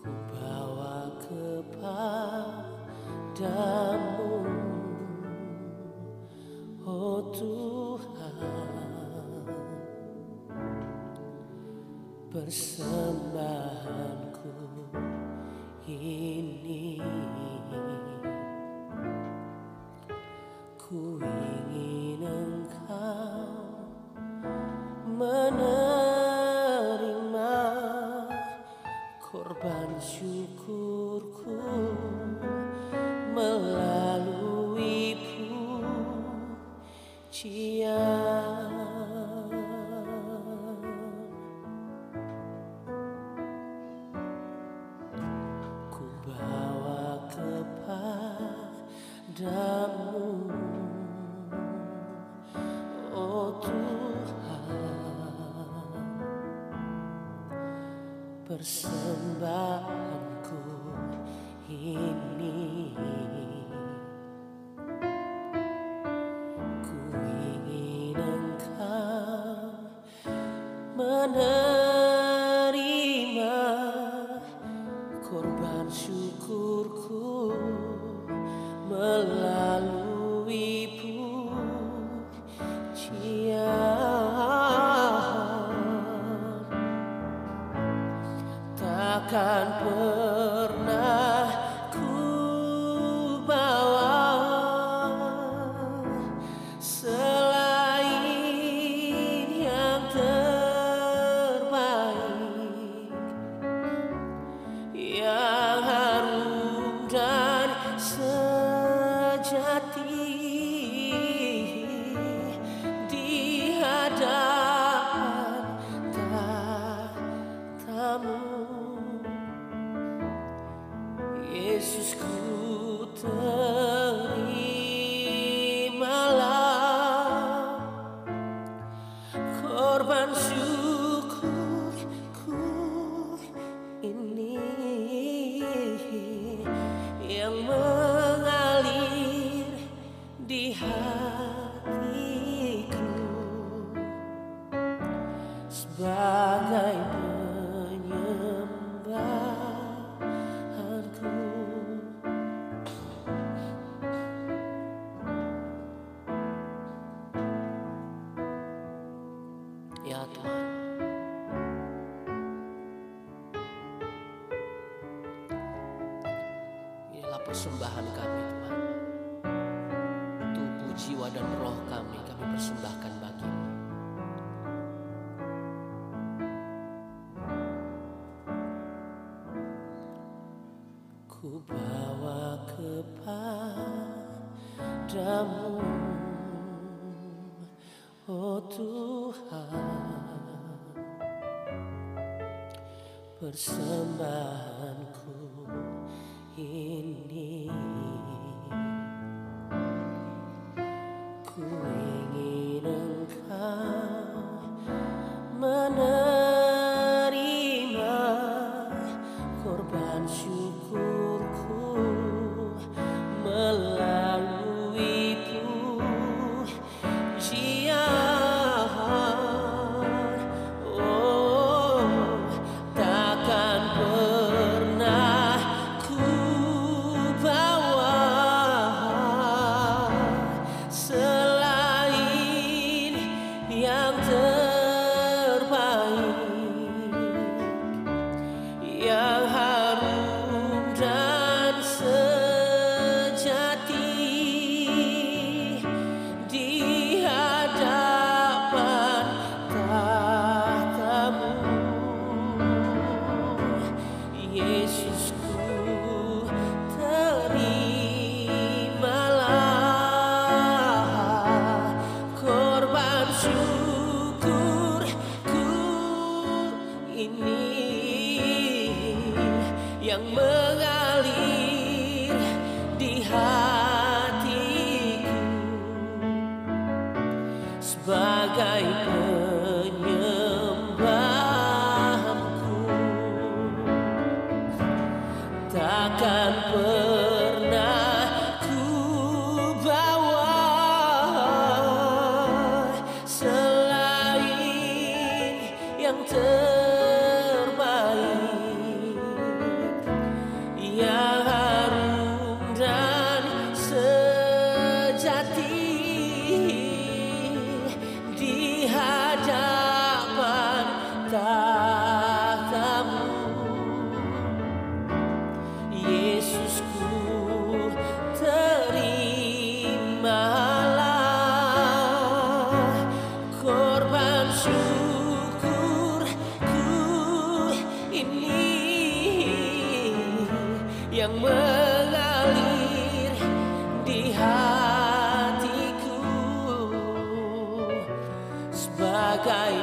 ku bawa kepadamu. Oh Tuhan Persembahanku ini. Ku ingin engkau menerima Persembahanku ini. Ku ingin engkau menerima korban syukurku melalui pujian yang harum dan sejati di hadapan tatamu Yesus ku terimalah korban syukurku di hatiku. Sebagai penyembahanku. Ya Tuhan. Inilah persembahan kami Tuhan jiwa dan roh kami kami persembahkan bagimu. Ku bawa kepadamu Oh Tuhan. Persembahanku syukurku melalui pujian Oh takkan pernah ku bawa selain yang terbaik yang mengalir yang mengalir di hatiku. Sebagai